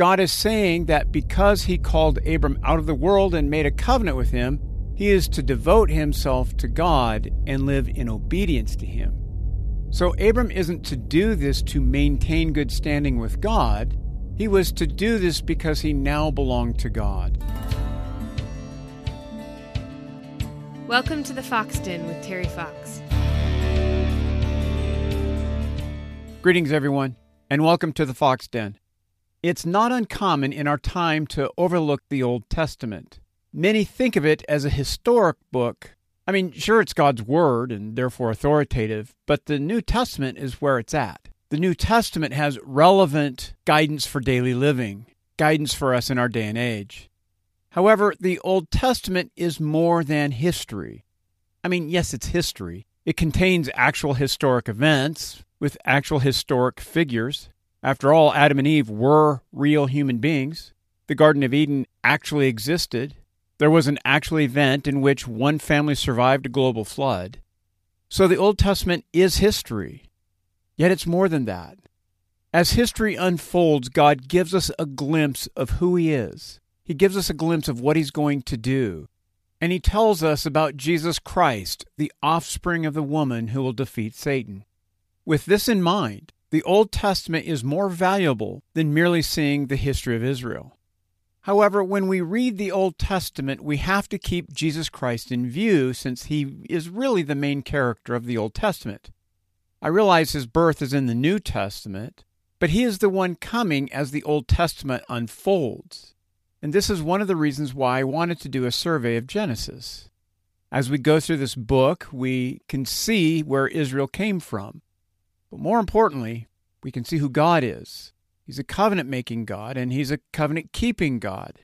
God is saying that because he called Abram out of the world and made a covenant with him, he is to devote himself to God and live in obedience to him. So Abram isn't to do this to maintain good standing with God. He was to do this because he now belonged to God. Welcome to the Fox Den with Terry Fox. Greetings, everyone, and welcome to the Fox Den. It's not uncommon in our time to overlook the Old Testament. Many think of it as a historic book. I mean, sure, it's God's Word and therefore authoritative, but the New Testament is where it's at. The New Testament has relevant guidance for daily living, guidance for us in our day and age. However, the Old Testament is more than history. I mean, yes, it's history. It contains actual historic events, with actual historic figures. After all, Adam and Eve were real human beings. The Garden of Eden actually existed. There was an actual event in which one family survived a global flood. So the Old Testament is history. Yet it's more than that. As history unfolds, God gives us a glimpse of who He is. He gives us a glimpse of what He's going to do. And He tells us about Jesus Christ, the offspring of the woman who will defeat Satan. With this in mind, the Old Testament is more valuable than merely seeing the history of Israel. However, when we read the Old Testament, we have to keep Jesus Christ in view since he is really the main character of the Old Testament. I realize his birth is in the New Testament, but he is the one coming as the Old Testament unfolds. And this is one of the reasons why I wanted to do a survey of Genesis. As we go through this book, we can see where Israel came from. But more importantly, we can see who God is. He's a covenant making God, and He's a covenant keeping God.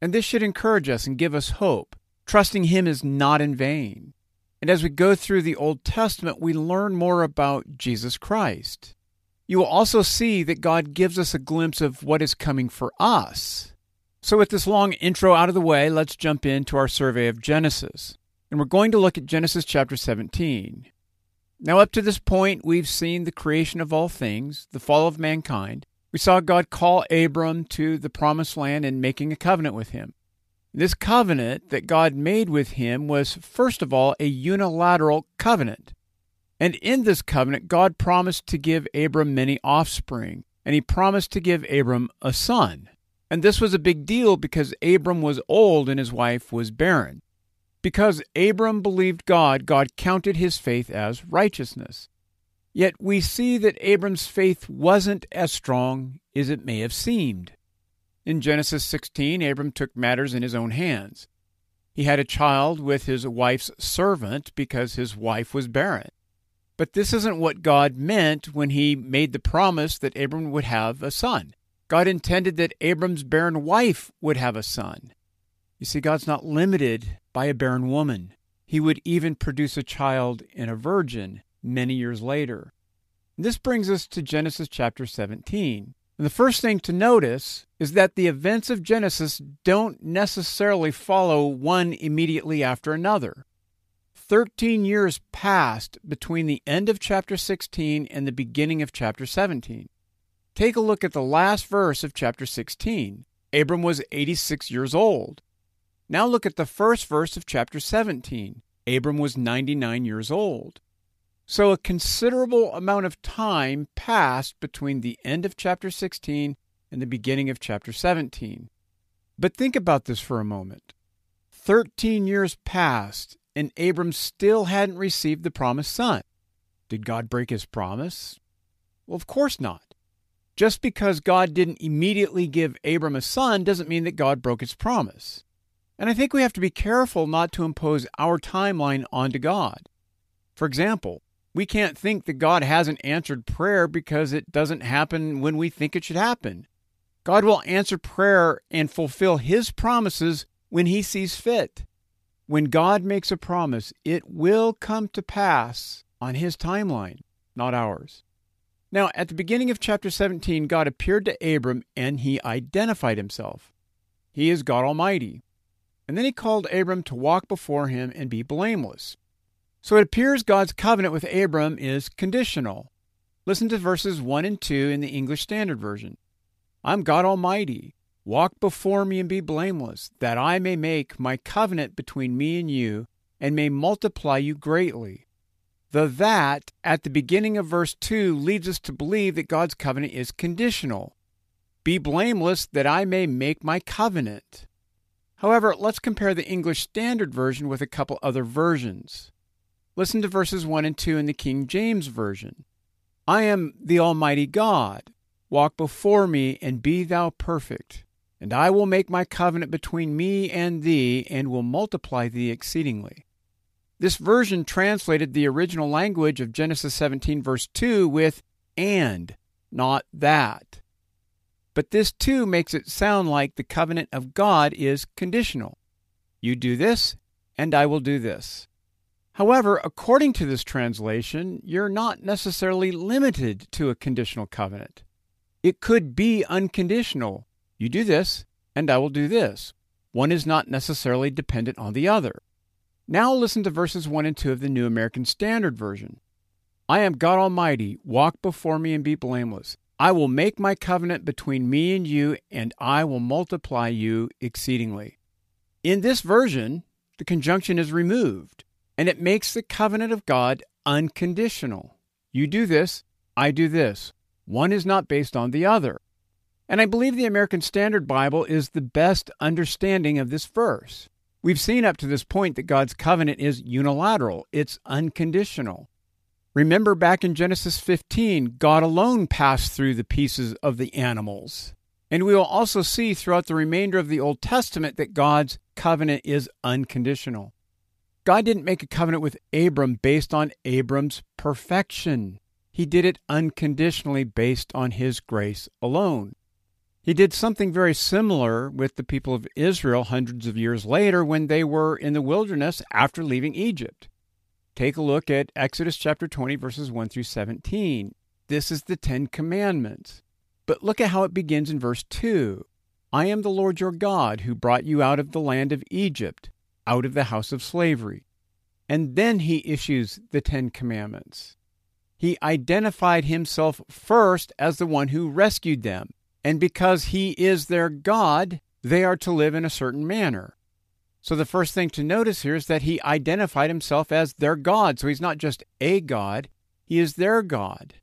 And this should encourage us and give us hope. Trusting Him is not in vain. And as we go through the Old Testament, we learn more about Jesus Christ. You will also see that God gives us a glimpse of what is coming for us. So, with this long intro out of the way, let's jump into our survey of Genesis. And we're going to look at Genesis chapter 17. Now, up to this point, we've seen the creation of all things, the fall of mankind. We saw God call Abram to the promised land and making a covenant with him. This covenant that God made with him was, first of all, a unilateral covenant. And in this covenant, God promised to give Abram many offspring, and he promised to give Abram a son. And this was a big deal because Abram was old and his wife was barren. Because Abram believed God, God counted his faith as righteousness. Yet we see that Abram's faith wasn't as strong as it may have seemed. In Genesis 16, Abram took matters in his own hands. He had a child with his wife's servant because his wife was barren. But this isn't what God meant when he made the promise that Abram would have a son. God intended that Abram's barren wife would have a son. You see, God's not limited by a barren woman. He would even produce a child in a virgin many years later. This brings us to Genesis chapter 17. And the first thing to notice is that the events of Genesis don't necessarily follow one immediately after another. Thirteen years passed between the end of chapter 16 and the beginning of chapter 17. Take a look at the last verse of chapter 16. Abram was 86 years old. Now look at the first verse of chapter 17. Abram was 99 years old. So a considerable amount of time passed between the end of chapter 16 and the beginning of chapter 17. But think about this for a moment. Thirteen years passed, and Abram still hadn't received the promised son. Did God break his promise? Well, of course not. Just because God didn't immediately give Abram a son doesn't mean that God broke his promise. And I think we have to be careful not to impose our timeline onto God. For example, we can't think that God hasn't answered prayer because it doesn't happen when we think it should happen. God will answer prayer and fulfill His promises when He sees fit. When God makes a promise, it will come to pass on His timeline, not ours. Now, at the beginning of chapter 17, God appeared to Abram and He identified Himself. He is God Almighty. And then he called Abram to walk before him and be blameless. So it appears God's covenant with Abram is conditional. Listen to verses 1 and 2 in the English Standard Version. I'm God Almighty. Walk before me and be blameless, that I may make my covenant between me and you, and may multiply you greatly. The that at the beginning of verse 2 leads us to believe that God's covenant is conditional. Be blameless that I may make my covenant. However, let's compare the English Standard Version with a couple other versions. Listen to verses 1 and 2 in the King James Version. I am the Almighty God. Walk before me and be thou perfect. And I will make my covenant between me and thee, and will multiply thee exceedingly. This version translated the original language of Genesis 17, verse 2, with and, not that. But this too makes it sound like the covenant of God is conditional. You do this, and I will do this. However, according to this translation, you're not necessarily limited to a conditional covenant. It could be unconditional. You do this, and I will do this. One is not necessarily dependent on the other. Now listen to verses 1 and 2 of the New American Standard Version. I am God Almighty. Walk before me and be blameless. I will make my covenant between me and you, and I will multiply you exceedingly. In this version, the conjunction is removed, and it makes the covenant of God unconditional. You do this, I do this. One is not based on the other. And I believe the American Standard Bible is the best understanding of this verse. We've seen up to this point that God's covenant is unilateral, it's unconditional. Remember back in Genesis 15, God alone passed through the pieces of the animals. And we will also see throughout the remainder of the Old Testament that God's covenant is unconditional. God didn't make a covenant with Abram based on Abram's perfection. He did it unconditionally based on his grace alone. He did something very similar with the people of Israel hundreds of years later when they were in the wilderness after leaving Egypt. Take a look at Exodus chapter 20, verses 1 through 17. This is the Ten Commandments. But look at how it begins in verse 2 I am the Lord your God who brought you out of the land of Egypt, out of the house of slavery. And then he issues the Ten Commandments. He identified himself first as the one who rescued them and because he is their God, they are to live in a certain manner. So the first thing to notice here is that he identified himself as their God. So he's not just a God, he is their God.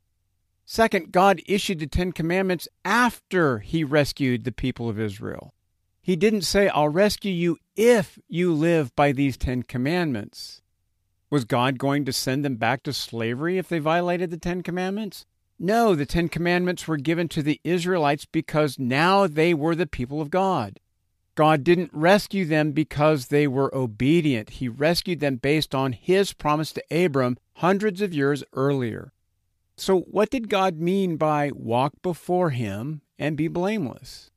Second, God issued the Ten Commandments after he rescued the people of Israel. He didn't say, I'll rescue you if you live by these Ten Commandments. Was God going to send them back to slavery if they violated the Ten Commandments? No, the Ten Commandments were given to the Israelites because now they were the people of God. God didn't rescue them because they were obedient. He rescued them based on his promise to Abram hundreds of years earlier. So, what did God mean by walk before him and be blameless?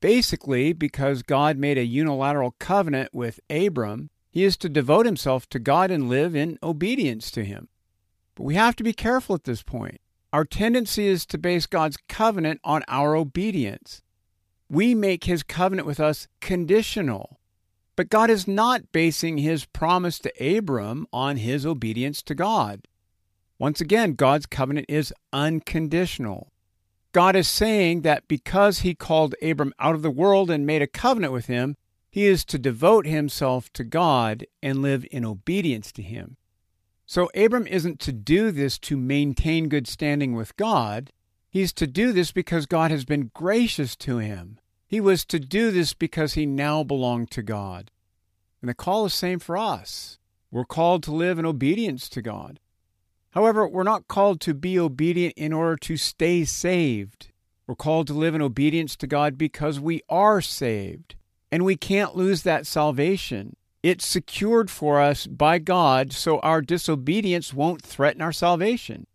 Basically, because God made a unilateral covenant with Abram, he is to devote himself to God and live in obedience to him. But we have to be careful at this point. Our tendency is to base God's covenant on our obedience. We make his covenant with us conditional. But God is not basing his promise to Abram on his obedience to God. Once again, God's covenant is unconditional. God is saying that because he called Abram out of the world and made a covenant with him, he is to devote himself to God and live in obedience to him. So Abram isn't to do this to maintain good standing with God. He's to do this because God has been gracious to him. He was to do this because he now belonged to God. And the call is the same for us. We're called to live in obedience to God. However, we're not called to be obedient in order to stay saved. We're called to live in obedience to God because we are saved. And we can't lose that salvation. It's secured for us by God so our disobedience won't threaten our salvation.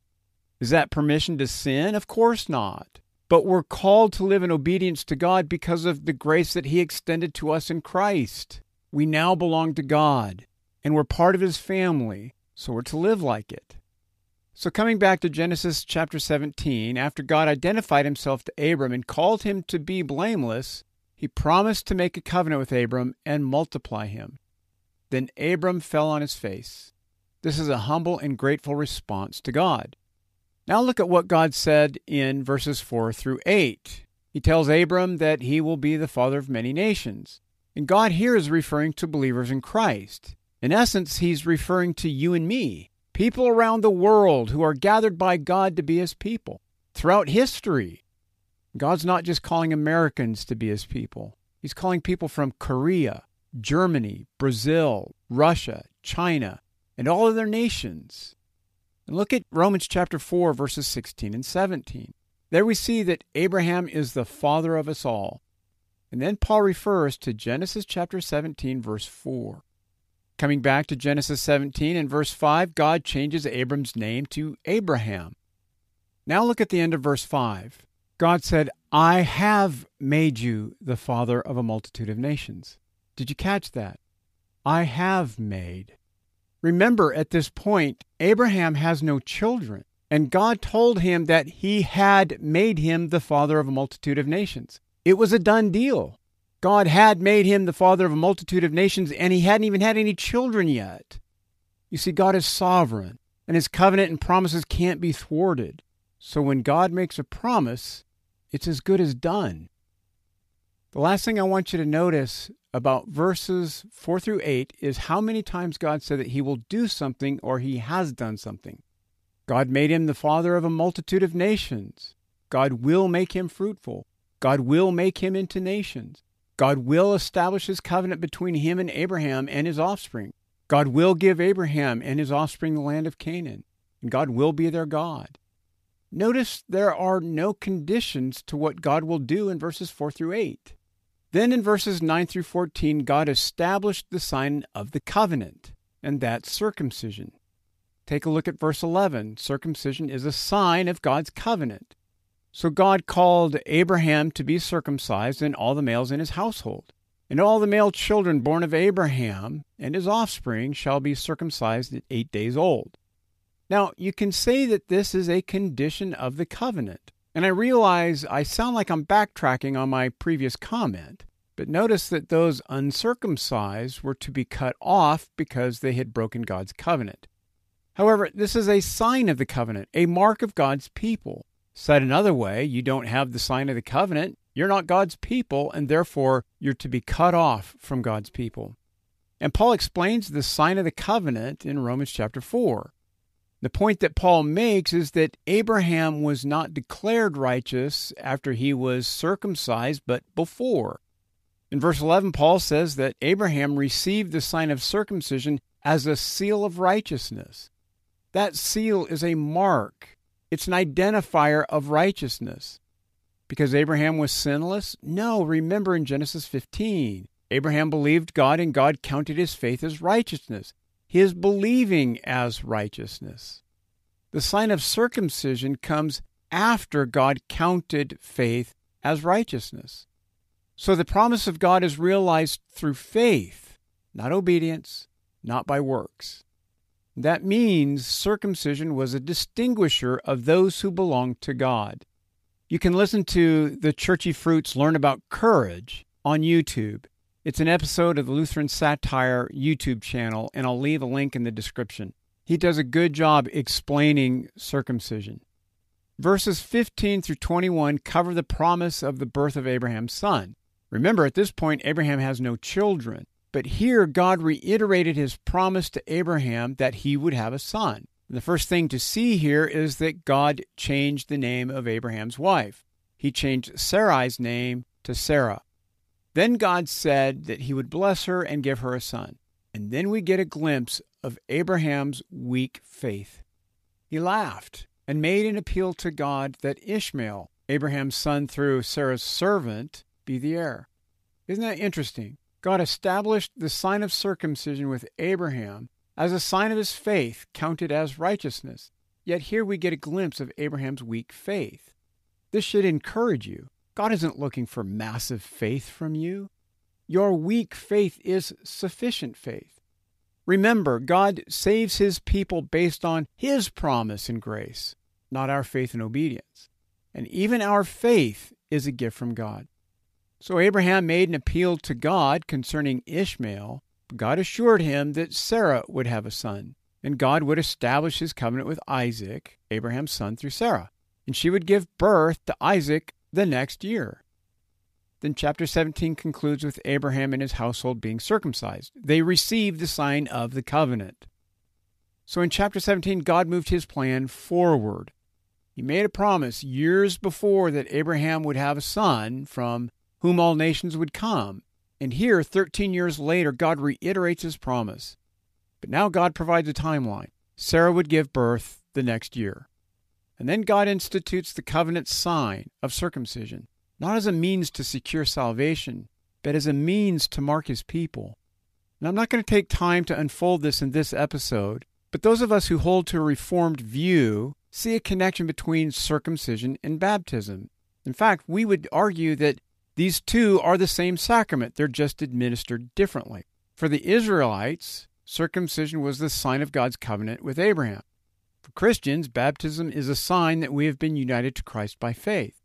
Is that permission to sin? Of course not. But we're called to live in obedience to God because of the grace that He extended to us in Christ. We now belong to God, and we're part of His family, so we're to live like it. So, coming back to Genesis chapter 17, after God identified Himself to Abram and called him to be blameless, He promised to make a covenant with Abram and multiply him. Then Abram fell on his face. This is a humble and grateful response to God. Now look at what God said in verses 4 through 8. He tells Abram that he will be the father of many nations. And God here is referring to believers in Christ. In essence, he's referring to you and me, people around the world who are gathered by God to be his people. Throughout history, God's not just calling Americans to be his people, he's calling people from Korea, Germany, Brazil, Russia, China, and all other nations. And look at Romans chapter 4, verses 16 and 17. There we see that Abraham is the father of us all. And then Paul refers to Genesis chapter 17, verse 4. Coming back to Genesis 17 and verse 5, God changes Abram's name to Abraham. Now look at the end of verse 5. God said, I have made you the father of a multitude of nations. Did you catch that? I have made. Remember, at this point, Abraham has no children. And God told him that he had made him the father of a multitude of nations. It was a done deal. God had made him the father of a multitude of nations, and he hadn't even had any children yet. You see, God is sovereign, and his covenant and promises can't be thwarted. So when God makes a promise, it's as good as done. The last thing I want you to notice about verses 4 through 8 is how many times God said that he will do something or he has done something. God made him the father of a multitude of nations. God will make him fruitful. God will make him into nations. God will establish his covenant between him and Abraham and his offspring. God will give Abraham and his offspring the land of Canaan, and God will be their God. Notice there are no conditions to what God will do in verses 4 through 8. Then in verses 9 through 14, God established the sign of the covenant, and that's circumcision. Take a look at verse 11. Circumcision is a sign of God's covenant. So God called Abraham to be circumcised and all the males in his household. And all the male children born of Abraham and his offspring shall be circumcised at eight days old. Now, you can say that this is a condition of the covenant. And I realize I sound like I'm backtracking on my previous comment, but notice that those uncircumcised were to be cut off because they had broken God's covenant. However, this is a sign of the covenant, a mark of God's people. Said another way, you don't have the sign of the covenant, you're not God's people, and therefore you're to be cut off from God's people. And Paul explains the sign of the covenant in Romans chapter 4. The point that Paul makes is that Abraham was not declared righteous after he was circumcised, but before. In verse 11, Paul says that Abraham received the sign of circumcision as a seal of righteousness. That seal is a mark, it's an identifier of righteousness. Because Abraham was sinless? No, remember in Genesis 15, Abraham believed God and God counted his faith as righteousness, his believing as righteousness. The sign of circumcision comes after God counted faith as righteousness. So the promise of God is realized through faith, not obedience, not by works. That means circumcision was a distinguisher of those who belonged to God. You can listen to the Churchy Fruits Learn About Courage on YouTube. It's an episode of the Lutheran Satire YouTube channel, and I'll leave a link in the description. He does a good job explaining circumcision. Verses 15 through 21 cover the promise of the birth of Abraham's son. Remember, at this point, Abraham has no children. But here, God reiterated his promise to Abraham that he would have a son. The first thing to see here is that God changed the name of Abraham's wife. He changed Sarai's name to Sarah. Then God said that he would bless her and give her a son. And then we get a glimpse of Abraham's weak faith. He laughed and made an appeal to God that Ishmael, Abraham's son through Sarah's servant, be the heir. Isn't that interesting? God established the sign of circumcision with Abraham as a sign of his faith counted as righteousness. Yet here we get a glimpse of Abraham's weak faith. This should encourage you. God isn't looking for massive faith from you. Your weak faith is sufficient faith. Remember, God saves his people based on his promise and grace, not our faith and obedience. And even our faith is a gift from God. So Abraham made an appeal to God concerning Ishmael. God assured him that Sarah would have a son, and God would establish his covenant with Isaac, Abraham's son, through Sarah. And she would give birth to Isaac the next year. Then chapter 17 concludes with Abraham and his household being circumcised. They received the sign of the covenant. So in chapter 17, God moved his plan forward. He made a promise years before that Abraham would have a son from whom all nations would come. And here, 13 years later, God reiterates his promise. But now God provides a timeline. Sarah would give birth the next year. And then God institutes the covenant sign of circumcision, not as a means to secure salvation, but as a means to mark his people. And I'm not going to take time to unfold this in this episode, but those of us who hold to a reformed view see a connection between circumcision and baptism. In fact, we would argue that these two are the same sacrament, they're just administered differently. For the Israelites, circumcision was the sign of God's covenant with Abraham. For Christians, baptism is a sign that we have been united to Christ by faith.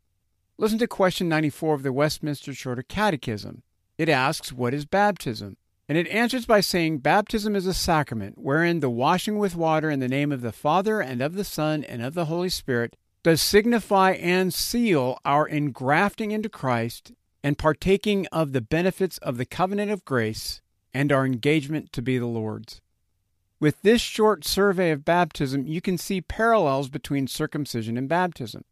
Listen to question 94 of the Westminster Shorter Catechism. It asks, What is baptism? And it answers by saying, Baptism is a sacrament wherein the washing with water in the name of the Father and of the Son and of the Holy Spirit does signify and seal our engrafting into Christ and partaking of the benefits of the covenant of grace and our engagement to be the Lord's. With this short survey of baptism, you can see parallels between circumcision and baptism.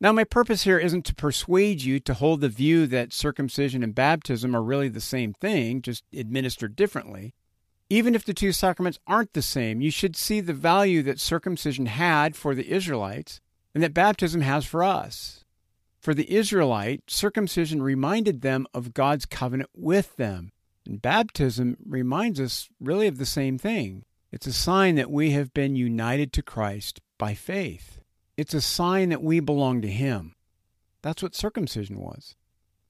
Now, my purpose here isn't to persuade you to hold the view that circumcision and baptism are really the same thing, just administered differently. Even if the two sacraments aren't the same, you should see the value that circumcision had for the Israelites and that baptism has for us. For the Israelite, circumcision reminded them of God's covenant with them, and baptism reminds us really of the same thing. It's a sign that we have been united to Christ by faith. It's a sign that we belong to Him. That's what circumcision was.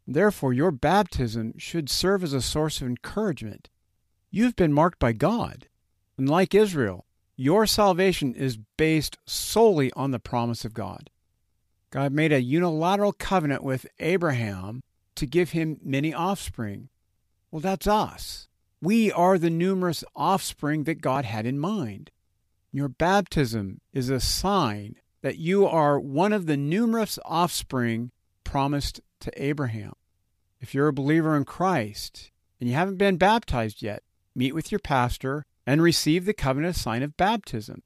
Therefore, your baptism should serve as a source of encouragement. You've been marked by God. And like Israel, your salvation is based solely on the promise of God. God made a unilateral covenant with Abraham to give him many offspring. Well, that's us. We are the numerous offspring that God had in mind. Your baptism is a sign that you are one of the numerous offspring promised to Abraham. If you're a believer in Christ and you haven't been baptized yet, meet with your pastor and receive the covenant sign of baptism.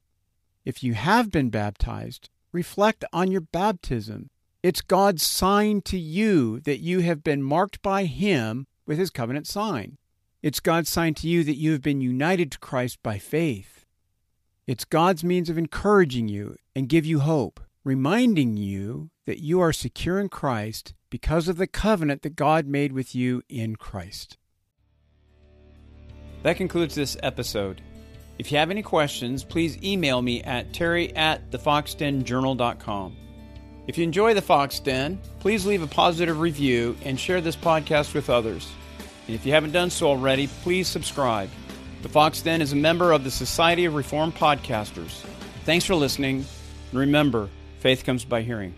If you have been baptized, reflect on your baptism. It's God's sign to you that you have been marked by Him with His covenant sign. It's God's sign to you that you have been united to Christ by faith. It's God's means of encouraging you and give you hope, reminding you that you are secure in Christ because of the covenant that God made with you in Christ. That concludes this episode. If you have any questions, please email me at terry at thefoxdenjournal.com. If you enjoy the Fox Den, please leave a positive review and share this podcast with others. And if you haven't done so already, please subscribe. The Fox Den is a member of the Society of Reformed Podcasters. Thanks for listening, and remember, faith comes by hearing.